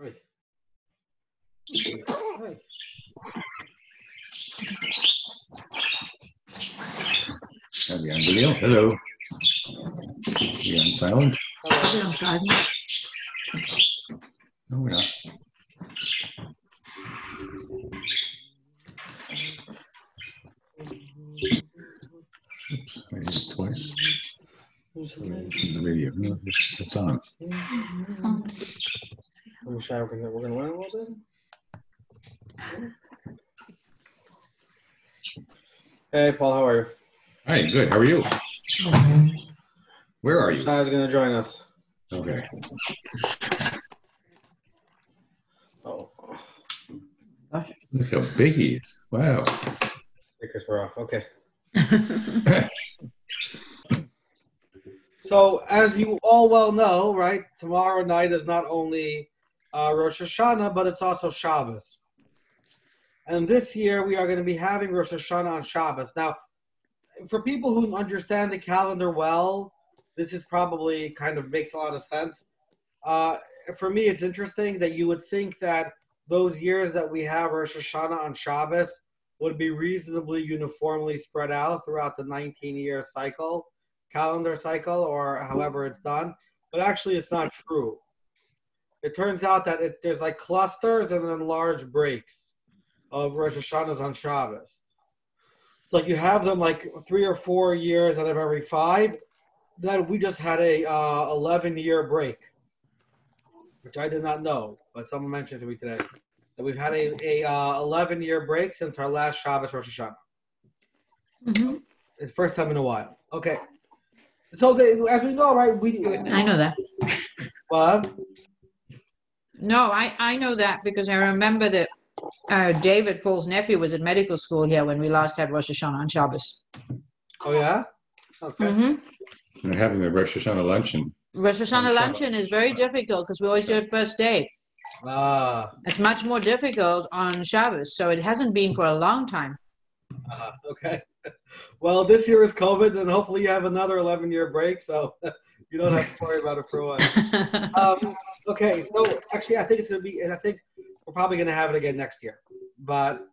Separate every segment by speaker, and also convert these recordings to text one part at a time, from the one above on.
Speaker 1: Oi. Oi.
Speaker 2: Are we on video? Hello. We on silent?
Speaker 1: Hello.
Speaker 2: No, we're not. The video, no, it's, it's on.
Speaker 1: Let me show we're we're gonna learn a little bit. Hey, Paul, how are you?
Speaker 2: Hi, good, how are you? Where are you?
Speaker 1: Shai's gonna join us.
Speaker 2: Okay.
Speaker 1: Oh,
Speaker 2: Look how big he is. Wow.
Speaker 1: speakers were off. Okay. So, as you all well know, right, tomorrow night is not only uh, Rosh Hashanah, but it's also Shabbos. And this year we are going to be having Rosh Hashanah on Shabbos. Now, for people who understand the calendar well, this is probably kind of makes a lot of sense. Uh, for me, it's interesting that you would think that those years that we have Rosh Hashanah on Shabbos would be reasonably uniformly spread out throughout the 19 year cycle, calendar cycle, or however it's done. But actually, it's not true. It turns out that it, there's like clusters and then large breaks of Rosh Hashanahs on Shabbos. It's like you have them like three or four years out of every five. Then we just had a uh, 11 year break, which I did not know, but someone mentioned to me today that we've had a, a uh, 11 year break since our last Shabbos Rosh Hashanah.
Speaker 3: Mhm.
Speaker 1: It's first time in a while. Okay. So they, as we know, right? We
Speaker 3: I know that.
Speaker 1: What?
Speaker 3: No, I, I know that because I remember that uh, David, Paul's nephew, was at medical school here when we last had Rosh Hashanah on Shabbos.
Speaker 1: Oh yeah. Okay.
Speaker 3: hmm
Speaker 2: We're having a Rosh Hashanah luncheon.
Speaker 3: Rosh Hashanah luncheon is very difficult because we always do it first day.
Speaker 1: Ah.
Speaker 3: It's much more difficult on Shabbos, so it hasn't been for a long time.
Speaker 1: Uh, okay. Well, this year is COVID, and hopefully you have another 11 year break, so you don't have to worry about it for a while. Um, okay, so actually, I think it's gonna be, and I think we're probably gonna have it again next year. But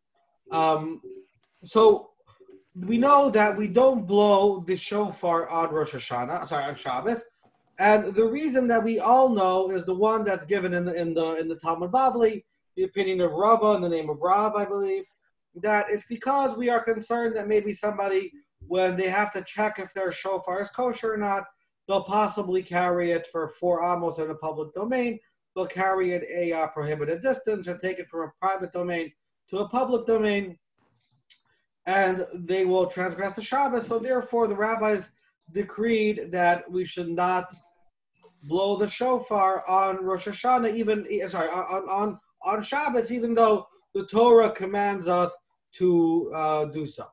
Speaker 1: um, so we know that we don't blow the shofar on Rosh Hashanah, sorry, on Shabbos, and the reason that we all know is the one that's given in the in the in the Talmud Bavli, the opinion of Rava in the name of Rav, I believe, that it's because we are concerned that maybe somebody, when they have to check if their shofar is kosher or not, they'll possibly carry it for four amos in a public domain. They'll carry it a uh, prohibited distance or take it from a private domain to a public domain, and they will transgress the Shabbos. So therefore, the rabbis decreed that we should not blow the shofar on Rosh Hashanah, even eh, sorry on on on Shabbos, even though the Torah commands us to uh, do so.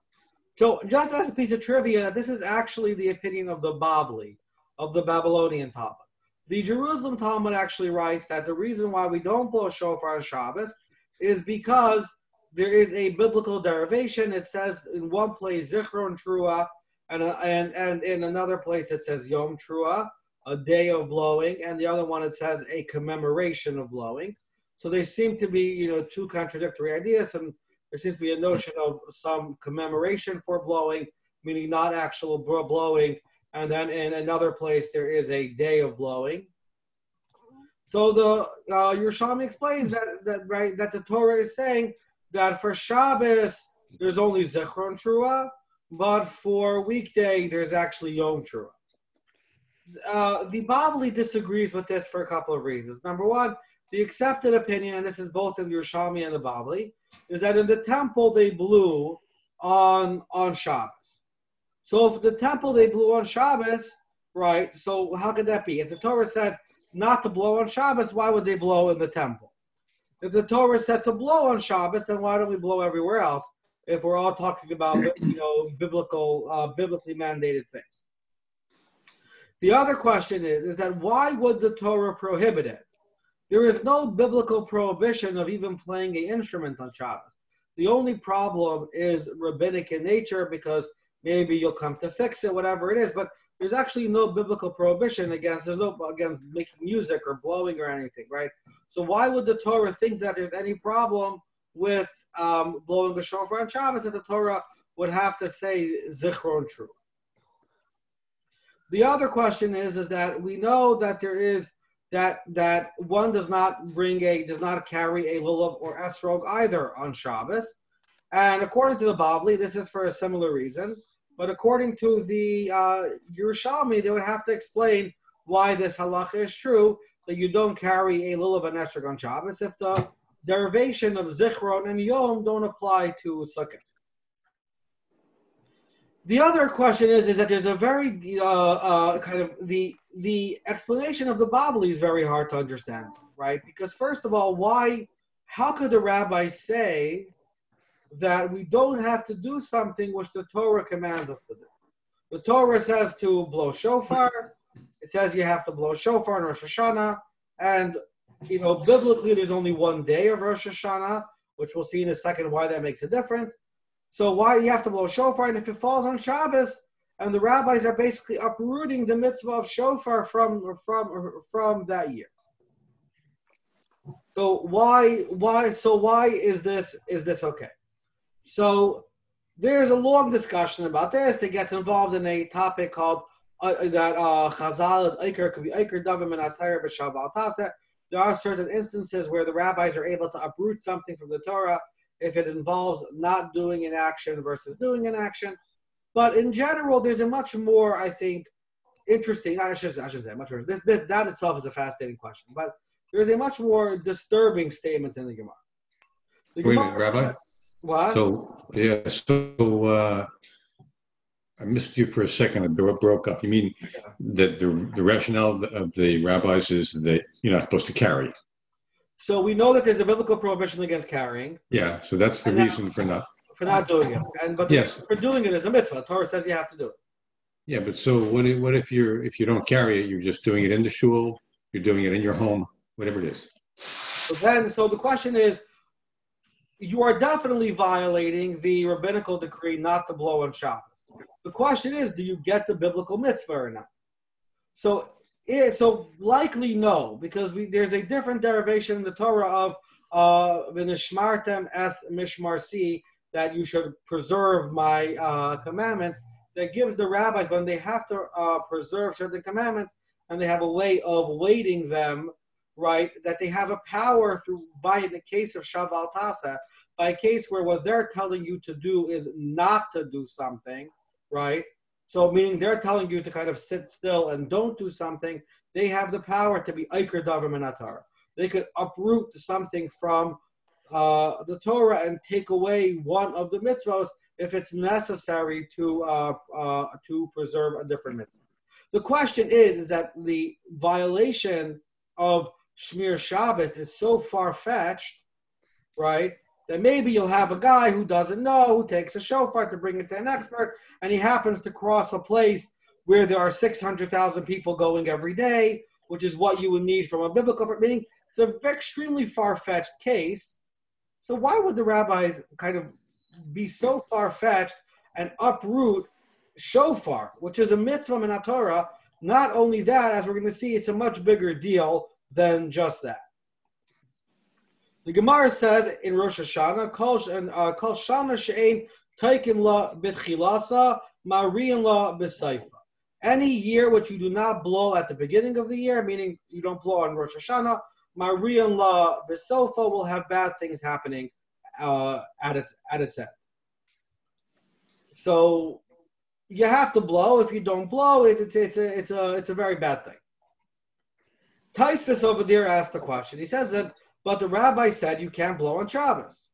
Speaker 1: So, just as a piece of trivia, this is actually the opinion of the Bavli, of the Babylonian Talmud. The Jerusalem Talmud actually writes that the reason why we don't blow shofar on Shabbos is because there is a biblical derivation. It says in one place Zichron Trua, and, and, and in another place it says Yom Trua, a day of blowing, and the other one it says a commemoration of blowing. So they seem to be, you know, two contradictory ideas, and there seems to be a notion of some commemoration for blowing, meaning not actual blowing, and then in another place there is a day of blowing. So the uh, Yerushalmi explains that, that right that the Torah is saying that for Shabbos there's only Zechron Trua, but for weekday there's actually Yom Trua. Uh, the Bavli disagrees with this for a couple of reasons. Number one, the accepted opinion, and this is both in the Yerushalmi and the Bavli, is that in the temple they blew on on Shabbos. So if the temple they blew on Shabbos, right? So how could that be? If the Torah said not to blow on Shabbos, why would they blow in the temple? If the Torah said to blow on Shabbos, then why don't we blow everywhere else? If we're all talking about you know biblical, uh, biblically mandated things. The other question is, is that why would the Torah prohibit it? There is no biblical prohibition of even playing an instrument on Shabbos. The only problem is rabbinic in nature because maybe you'll come to fix it, whatever it is. But there's actually no biblical prohibition against there's no against making music or blowing or anything, right? So why would the Torah think that there's any problem with um, blowing the shofar on Shabbos? That the Torah would have to say zichron trua. The other question is is that we know that there is that that one does not bring a does not carry a lulav or esrog either on Shabbos, and according to the Bavli, this is for a similar reason. But according to the uh, Yerushalmi, they would have to explain why this halacha is true that you don't carry a lulav and esrog on Shabbos if the derivation of zichron and yom don't apply to sukkot. The other question is is that there's a very uh, uh, kind of the the explanation of the Bavli is very hard to understand, right? Because first of all, why? How could the rabbi say that we don't have to do something which the Torah commands us to do. The Torah says to blow shofar. It says you have to blow shofar in Rosh Hashanah, and you know biblically there's only one day of Rosh Hashanah, which we'll see in a second why that makes a difference. So why you have to blow shofar, and if it falls on Shabbos, and the rabbis are basically uprooting the mitzvah of shofar from from from that year. So why why so why is this is this okay? So there's a long discussion about this. They get involved in a topic called uh, that uh, Chazal is Iker could be Iker Davim and Atayr b'Shabbal Taseh. There are certain instances where the rabbis are able to uproot something from the Torah if it involves not doing an action versus doing an action. But in general, there's a much more, I think, interesting. I should, I should say much more. This, that itself is a fascinating question, but there's a much more disturbing statement in the Gemara.
Speaker 2: The Wait a minute, Rabbi.
Speaker 1: What?
Speaker 2: So, yeah, so uh, I missed you for a second. It broke up. You mean that the, the rationale of the rabbis is that you're not supposed to carry?
Speaker 1: So we know that there's a biblical prohibition against carrying.
Speaker 2: Yeah, so that's the and reason for not
Speaker 1: for not doing it, and but yes. for doing it is a mitzvah. Torah says you have to do it.
Speaker 2: Yeah, but so what? If, what if you're if you don't carry it, you're just doing it in the shul, you're doing it in your home, whatever it is.
Speaker 1: So then, so the question is, you are definitely violating the rabbinical decree not to blow on Shabbos. The question is, do you get the biblical mitzvah or not? So, it, so likely no, because we, there's a different derivation in the Torah of uh, v'nishmartem es mishmarsi that you should preserve my uh, commandments. That gives the rabbis when they have to uh, preserve certain commandments and they have a way of weighting them right? That they have a power through, by in the case of Shabbal Tasa, by a case where what they're telling you to do is not to do something, right? So meaning they're telling you to kind of sit still and don't do something, they have the power to be Iker Davar They could uproot something from uh, the Torah and take away one of the mitzvahs if it's necessary to uh, uh, to preserve a different mitzvah. The question is, is that the violation of Shmir Shabbos is so far fetched, right? That maybe you'll have a guy who doesn't know, who takes a shofar to bring it to an expert, and he happens to cross a place where there are 600,000 people going every day, which is what you would need from a biblical meaning. It's an extremely far fetched case. So, why would the rabbis kind of be so far fetched and uproot shofar, which is a mitzvah in Torah? Not only that, as we're going to see, it's a much bigger deal than just that. The Gemara says in Rosh Hashanah, Kol uh, Shana She'ein Taikim La Bitchilasa Marian La B'Saifa. Any year which you do not blow at the beginning of the year, meaning you don't blow on Rosh Hashanah, Marian La B'Sofa will have bad things happening uh, at its at its end. So you have to blow. If you don't blow, it, it's it's a it's a it's a very bad thing. Tosfos over there asked the question. He says that, but the rabbi said you can't blow on Shabbos.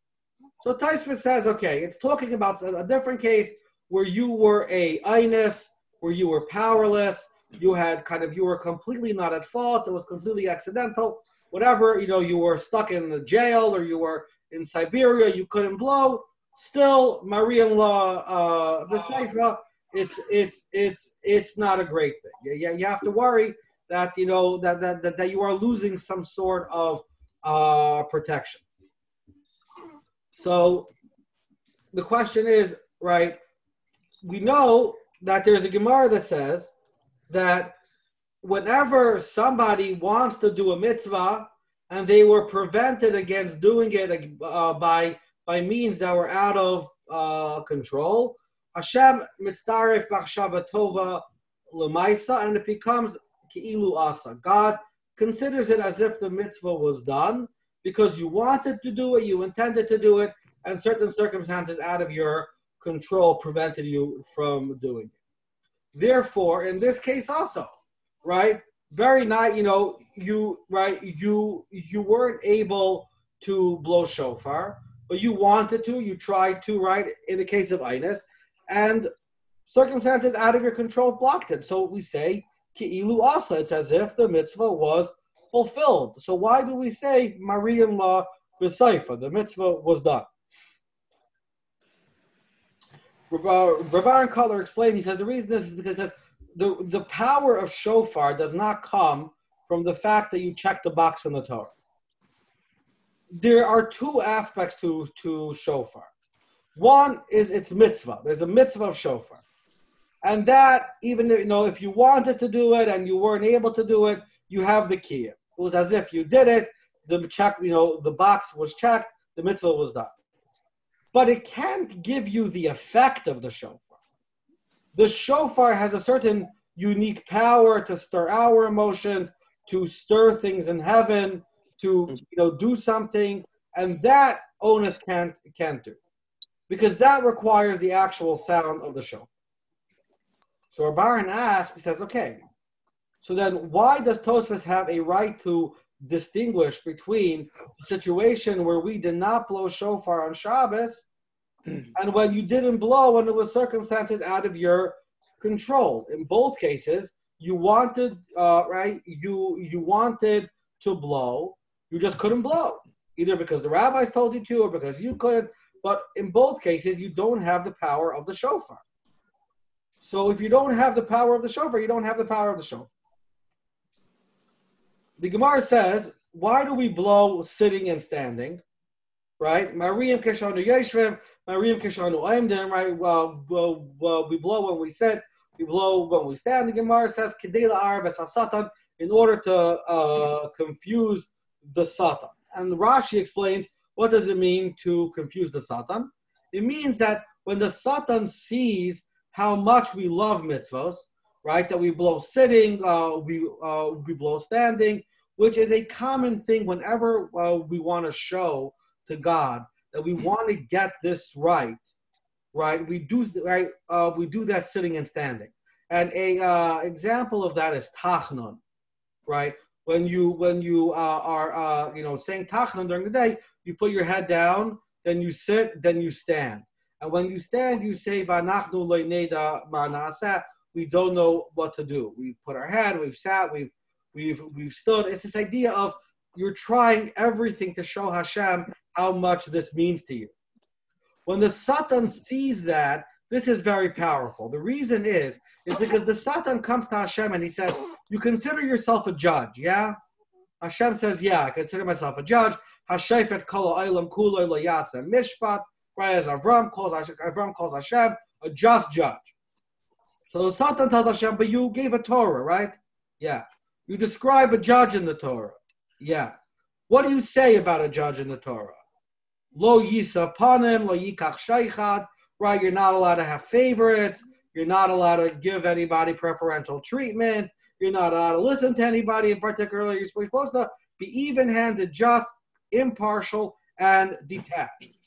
Speaker 1: So Tosfos says, okay, it's talking about a different case where you were a inus, where you were powerless, you had kind of you were completely not at fault, it was completely accidental, whatever, you know, you were stuck in a jail or you were in Siberia, you couldn't blow. Still, Marie-in-law, uh, it's it's it's it's not a great thing. Yeah, you have to worry that you know that that, that, that you are losing some sort of uh, protection. So the question is, right? We know that there's a Gemara that says that whenever somebody wants to do a mitzvah and they were prevented against doing it uh, by by means that were out of uh, control, Hashem mitzaref b'achshava tova lemaisa, and it becomes ki'ilu asa. God considers it as if the mitzvah was done because you wanted to do it, you intended to do it, and certain circumstances out of your control prevented you from doing it. Therefore, in this case also, right? Very nice, you know, you right, you you weren't able to blow shofar, but you wanted to, you tried to, right? In the case of Inus, and circumstances out of your control blocked it. So we say ki'ilu asa. It's as if the mitzvah was fulfilled. So why do we say Mariam law b'seifa? The mitzvah was done. Rav Color explained. He says the reason this is because the the power of shofar does not come from the fact that you check the box in the Torah. There are two aspects to to shofar. One is its mitzvah. There's a mitzvah of shofar, and that even you know if you wanted to do it and you weren't able to do it, you have the key. It was as if you did it. The check, you know, the box was checked. The mitzvah was done but it can't give you the effect of the shofar. The shofar has a certain unique power to stir our emotions, to stir things in heaven, to mm-hmm. you know do something, and that onus can't can't do, because that requires the actual sound of the shofar. So Baron asks, he says, okay, so then why does Tosfos have a right to distinguish between a situation where we did not blow shofar on Shabbos and when you didn't blow when it was circumstances out of your control. In both cases, you wanted uh, right, you you wanted to blow, you just couldn't blow, either because the rabbis told you to or because you couldn't. But in both cases, you don't have the power of the shofar. So if you don't have the power of the shofar, you don't have the power of the shofar. The Gemara says, why do we blow sitting and standing? Right? Mariam keshanu yeshvim, Mariam keshanu aimdim, right? Well, well, well, we blow when we sit, we blow when we stand. The Gemara says, kedela arves satan, in order to uh, confuse the satan. And Rashi explains, what does it mean to confuse the satan? It means that when the satan sees how much we love mitzvos, right? That we blow sitting, uh, we uh, we blow standing, which is a common thing whenever uh, we want to show to God that we want to get this right, right? We do right. Uh, we do that sitting and standing. And a uh, example of that is tachnun, right? When you when you uh, are uh, you know saying tachnun during the day, you put your head down, then you sit, then you stand. And when you stand, you say "Vanachnu le'neda We don't know what to do. We put our head, we've sat, we've we've we've stood. It's this idea of you're trying everything to show Hashem how much this means to you. When the Satan sees that, this is very powerful. The reason is, is because the Satan comes to Hashem and he says, You consider yourself a judge, yeah? Hashem says, Yeah, I consider myself a judge. Hashefet kol olam kulo yasem mishpat. Right as Avram calls Avram calls Hashem a just judge. So the Satan tells Hashem, but you gave a Torah, right? Yeah. You describe a judge in the Torah. Yeah. What do you say about a judge in the Torah? Lo yisa panim, lo yikach shaykhat, right? You're not allowed to have favorites. You're not allowed to give anybody preferential treatment. You're not allowed to listen to anybody in particular. You're supposed to be even-handed, just, impartial, and detached.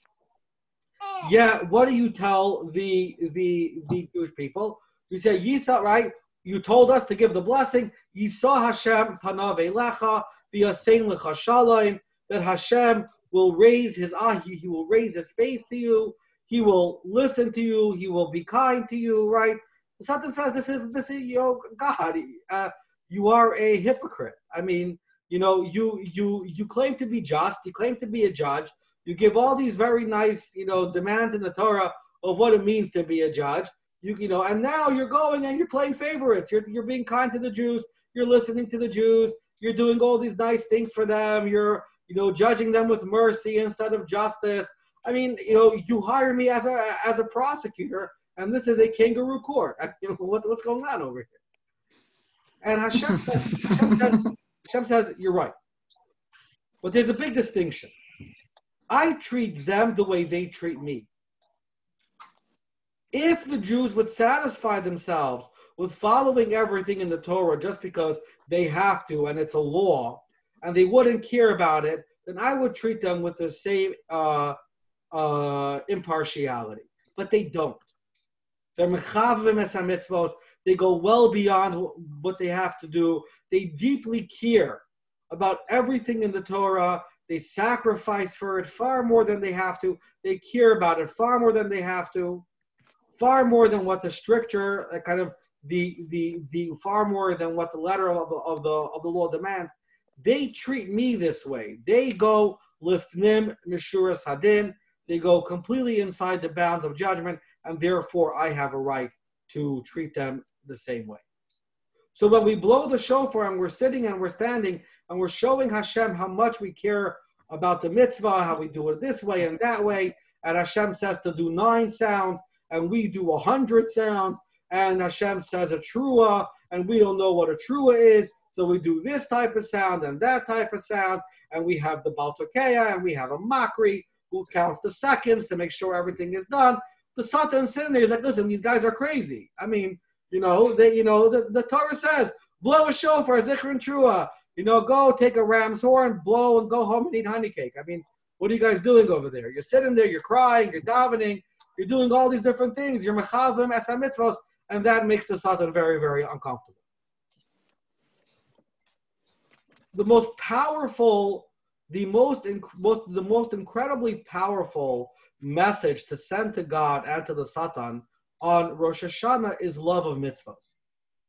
Speaker 1: Yeah, what do you tell the the the Jewish people? You say Yisa, right? You told us to give the blessing. Yisa Hashem panav elecha v'yasein lecha shalom. That Hashem will raise his ah, he, he will raise his face to you. He will listen to you. He will be kind to you. Right? Satan says this is this is your God. Uh, you are a hypocrite. I mean, you know, you you you claim to be just. You claim to be a judge. You give all these very nice, you know, demands in the Torah of what it means to be a judge. You you know, and now you're going and you're playing favorites. You're you're being kind to the Jews. You're listening to the Jews. You're doing all these nice things for them. You're you know, judging them with mercy instead of justice. I mean, you know, you hire me as a as a prosecutor, and this is a kangaroo court. I, what, what's going on over here? And Hashem, Hashem, says, Hashem says, you're right. But there's a big distinction. I treat them the way they treat me. If the Jews would satisfy themselves with following everything in the Torah just because they have to and it's a law, and they wouldn't care about it, then I would treat them with the same uh, uh, impartiality. But they don't. They're mechavim es mitzvos. They go well beyond what they have to do. They deeply care about everything in the Torah. They sacrifice for it far more than they have to. They care about it far more than they have to, far more than what the stricture, uh, kind of the the the far more than what the letter of the of the of the law demands. They treat me this way. They go lifnim mishuras hadin. They go completely inside the bounds of judgment, and therefore I have a right to treat them the same way. So when we blow the shofar and we're sitting and we're standing and we're showing Hashem how much we care about the mitzvah, how we do it this way and that way, and Hashem says to do nine sounds, and we do a hundred sounds, and Hashem says a trua, and we don't know what a trua is, so we do this type of sound and that type of sound, and we have the Baltokeya, and we have a Makri who counts the seconds to make sure everything is done. The Satan sitting there is like, listen, these guys are crazy. I mean, you know, they, you know, the, the Torah says, blow a shofar, zichron trua. You know, go take a ram's horn, blow, and go home and eat honey cake. I mean, what are you guys doing over there? You're sitting there, you're crying, you're davening, you're doing all these different things. You're mechavim esa mitzvos, and that makes the Satan very, very uncomfortable. The most powerful, the most, most, the most incredibly powerful message to send to God and to the Satan on Rosh Hashanah is love of mitzvahs,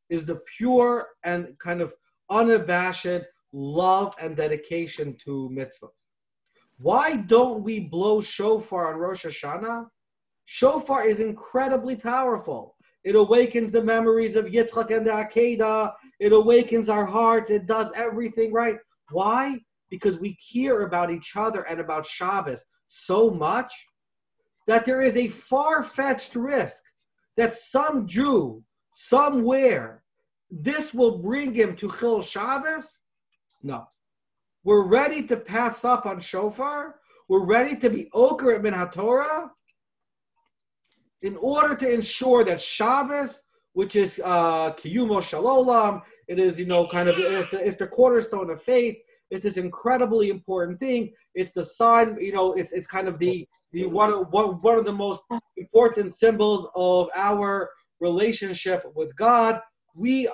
Speaker 1: is the pure and kind of unabashed love and dedication to mitzvahs. Why don't we blow shofar on Rosh Hashanah? Shofar is incredibly powerful. It awakens the memories of Yitzchak and the Akedah. It awakens our hearts. It does everything right. Why? Because we care about each other and about Shabbos so much that there is a far fetched risk that some Jew somewhere this will bring him to Chil Shabbos? No. We're ready to pass up on shofar. We're ready to be Oker at Min HaTorah in order to ensure that Shabbos, which is uh, Kiyumo Shalolam, it is, you know, kind of, it's the, it's the cornerstone of faith. It's this incredibly important thing. It's the sign, you know, it's, it's kind of the, the one, one, one of the most important symbols of our relationship with God. We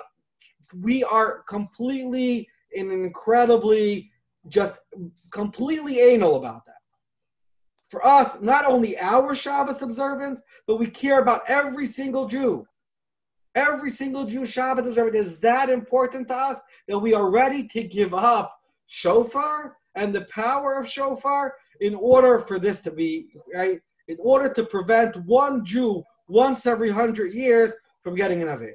Speaker 1: we are completely and incredibly just completely anal about that. For us, not only our Shabbos observance, but we care about every single Jew. Every single Jew Shabbos observance is that important to us that we are ready to give up shofar and the power of shofar in order for this to be right, in order to prevent one Jew once every hundred years from getting an Avir.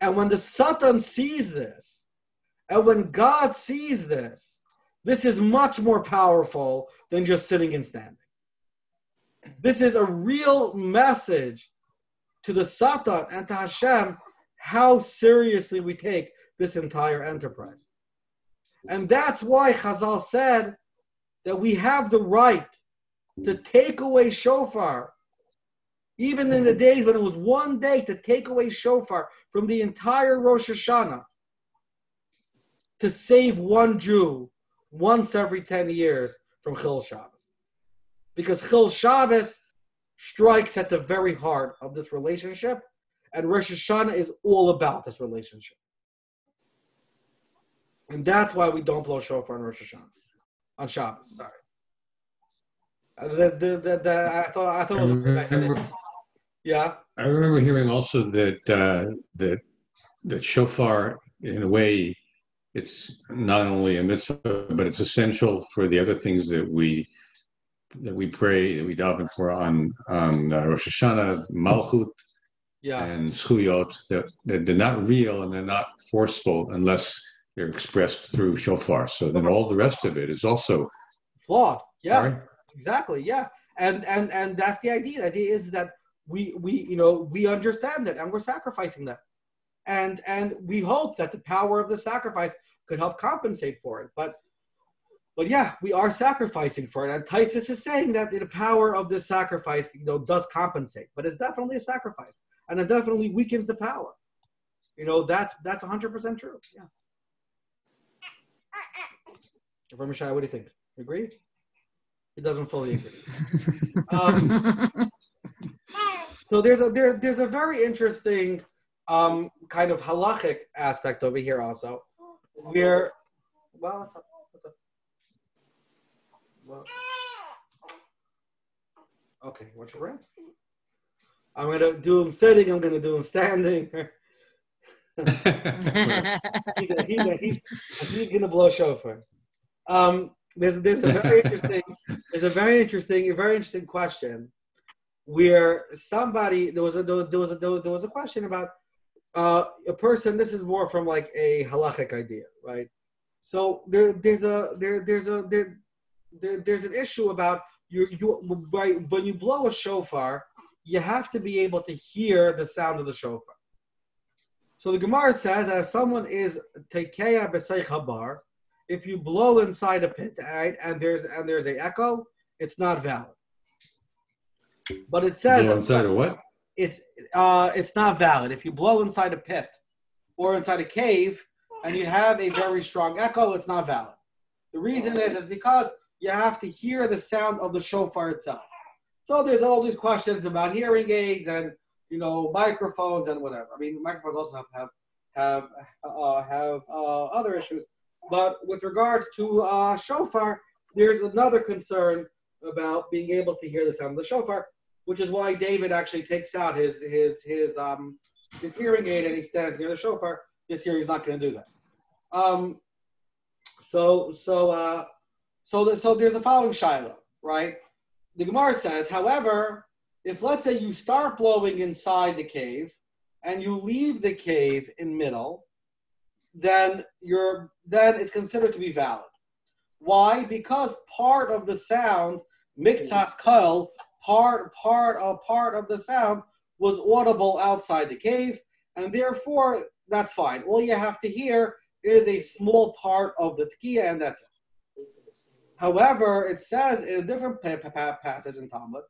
Speaker 1: And when the Satan sees this, and when God sees this, this is much more powerful than just sitting and standing. This is a real message to the Satan and to Hashem how seriously we take this entire enterprise. And that's why Chazal said that we have the right to take away shofar, even in the days when it was one day to take away shofar from the entire Rosh Hashanah, to save one Jew once every 10 years from Chil Shabbos. Because Chil Shabbos strikes at the very heart of this relationship, and Rosh Hashanah is all about this relationship. And that's why we don't blow shofar on Rosh Hashanah on Shabbos. Sorry. Uh, the, the, the, the, I thought I thought it was remember, Yeah.
Speaker 2: I remember hearing also that uh, that that shofar, in a way, it's not only a mitzvah, but it's essential for the other things that we that we pray, that we daven for on on uh, Rosh Hashanah, Malchut, yeah. and Zchuyot. That, that they're not real and they're not forceful unless they're expressed through shofar. So then all the rest of it is also
Speaker 1: flawed. Yeah,
Speaker 2: Sorry?
Speaker 1: exactly. Yeah, and and and that's the idea. The idea is that we we you know we understand that and we're sacrificing that, and and we hope that the power of the sacrifice could help compensate for it. But but yeah, we are sacrificing for it. And Tosfos is saying that the power of this sacrifice, you know, does compensate, but it's definitely a sacrifice, and it definitely weakens the power. You know, that's that's 100 percent true. Yeah. From Shai, what do you think? Agree? He doesn't fully agree. Um, so there's a there, there's a very interesting um, kind of halachic aspect over here also, where well, what's up? What's up? Well, okay, what's your brand? I'm gonna do him sitting. I'm gonna do him standing. he's, a, he's, a, he's, he's gonna blow shofar. Um, there's there's a very interesting there's a very interesting a very interesting question where somebody there was a there was a there was a question about uh, a person. This is more from like a halachic idea, right? So there there's a there there's a there, there there's an issue about you you by, when you blow a shofar, you have to be able to hear the sound of the shofar. So the Gemara says that if someone is tekeya b'seich habar, if you blow inside a pit, right, and there's and there's a echo, it's not valid. But it says
Speaker 2: inside a what?
Speaker 1: It's uh, it's not valid if you blow inside a pit or inside a cave and you have a very strong echo. It's not valid. The reason is is because you have to hear the sound of the shofar itself. So there's all these questions about hearing aids and you know microphones and whatever. I mean, microphones also have have have uh, have uh, other issues, but with regards to uh, shofar, there's another concern about being able to hear the sound of the shofar, which is why David actually takes out his his his um his hearing aid and he stands near the shofar. This year he's not going to do that. Um, so so uh, so the, so there's the following shiloh, right? The Gemara says, however, if let's say you start blowing inside the cave and you leave the cave in middle, then you're then it's considered to be valid. Why? Because part of the sound, miktas kol, part part of part of the sound was audible outside the cave, and therefore that's fine. All you have to hear is a small part of the tkiya, and that's it. However, it says in a different pa- pa- pa- passage in Talmud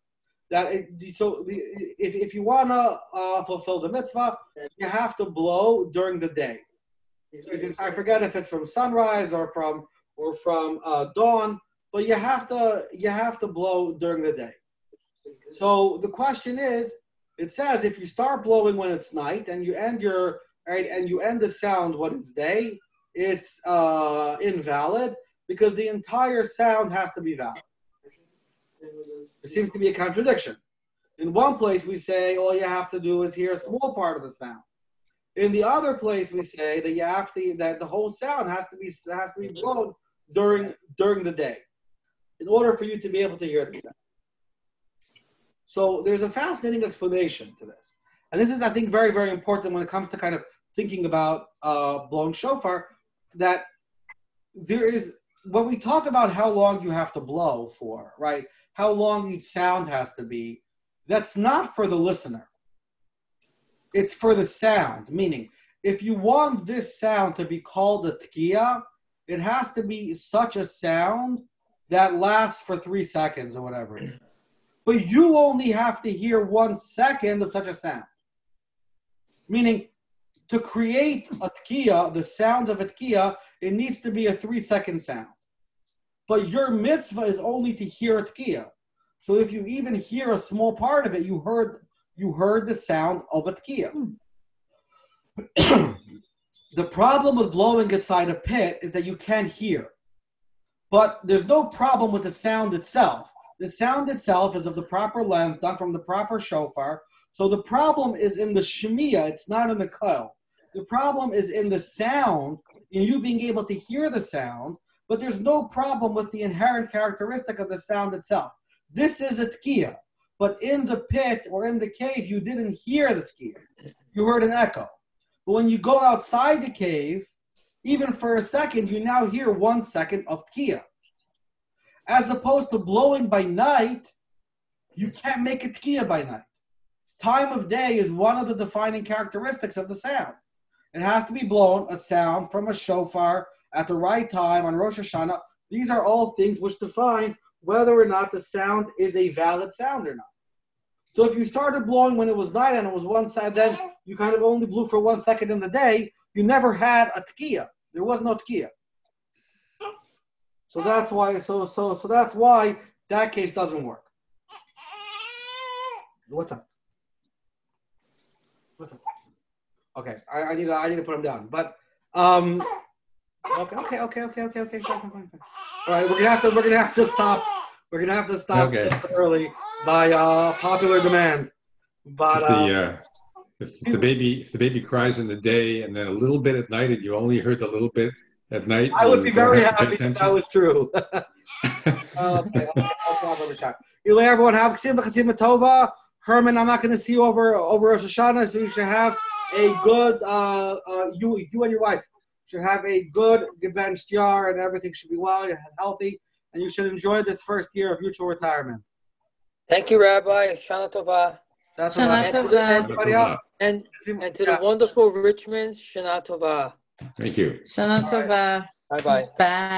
Speaker 1: that it, so the, if, if you want to uh, fulfill the mitzvah, you have to blow during the day. I forget if it's from sunrise or from or from uh, dawn, but you have to you have to blow during the day. So the question is, it says if you start blowing when it's night and you end your right and you end the sound when it's day, it's uh, invalid because the entire sound has to be valid. It seems to be a contradiction. In one place, we say all you have to do is hear a small part of the sound. In the other place, we say that you have to that the whole sound has to be has to be blown during during the day, in order for you to be able to hear the sound. So there's a fascinating explanation to this, and this is I think very very important when it comes to kind of thinking about uh, blowing shofar. That there is when we talk about how long you have to blow for, right? How long each sound has to be, that's not for the listener. It's for the sound, meaning if you want this sound to be called a tkiya, it has to be such a sound that lasts for three seconds or whatever. But you only have to hear one second of such a sound. Meaning, to create a tkiya, the sound of a tkiya, it needs to be a three second sound. But your mitzvah is only to hear a tkiya. So if you even hear a small part of it, you heard you heard the sound of a tkiya. Hmm. the problem with blowing inside a pit is that you can't hear. But there's no problem with the sound itself. The sound itself is of the proper length, done from the proper shofar. So the problem is in the shemiya, it's not in the koil. The problem is in the sound, in you being able to hear the sound, but there's no problem with the inherent characteristic of the sound itself. This is a tkiya, but in the pit or in the cave, you didn't hear the tkiya. You heard an echo. But when you go outside the cave, even for a second, you now hear one second of tkiya. As opposed to blowing by night, you can't make a tkiya by night. Time of day is one of the defining characteristics of the sound. It has to be blown a sound from a shofar at the right time on Rosh Hashanah. These are all things which define whether or not the sound is a valid sound or not. So if you started blowing when it was night and it was one side, then you kind of only blew for one second in the day. You never had a tkiya. There was no tkiya. So that's why. So so so that's why that case doesn't work. What's up? What's up? Okay, I, I need to I need to put him down. But um, okay okay okay okay okay okay. Fine, fine, fine. All right, we're gonna have to we're gonna have to stop. We're gonna have to stop
Speaker 2: Okay.
Speaker 1: early by uh, popular demand. But uh,
Speaker 2: the, uh, if the baby if the baby cries in the day and then a little bit at night and you only heard the little bit at night,
Speaker 1: I would be very
Speaker 2: have to pay
Speaker 1: happy if that was true. okay, okay, I'll stop every time. You let everyone have Chasima Chasima Tova. Herman, I'm not going to see you over over Rosh Hashanah, so you should have a good. Uh, uh, you you and your wife should have a good gebenched yar, and everything should be well and healthy, and you should enjoy this first year of mutual retirement.
Speaker 4: Thank you, Rabbi. Shana Tova.
Speaker 3: Shana. Tova.
Speaker 1: Everybody else.
Speaker 4: And, and to the wonderful Richmond, Shana Tova.
Speaker 2: Thank you.
Speaker 3: Shana Tova.
Speaker 4: Bye bye.
Speaker 3: Bye.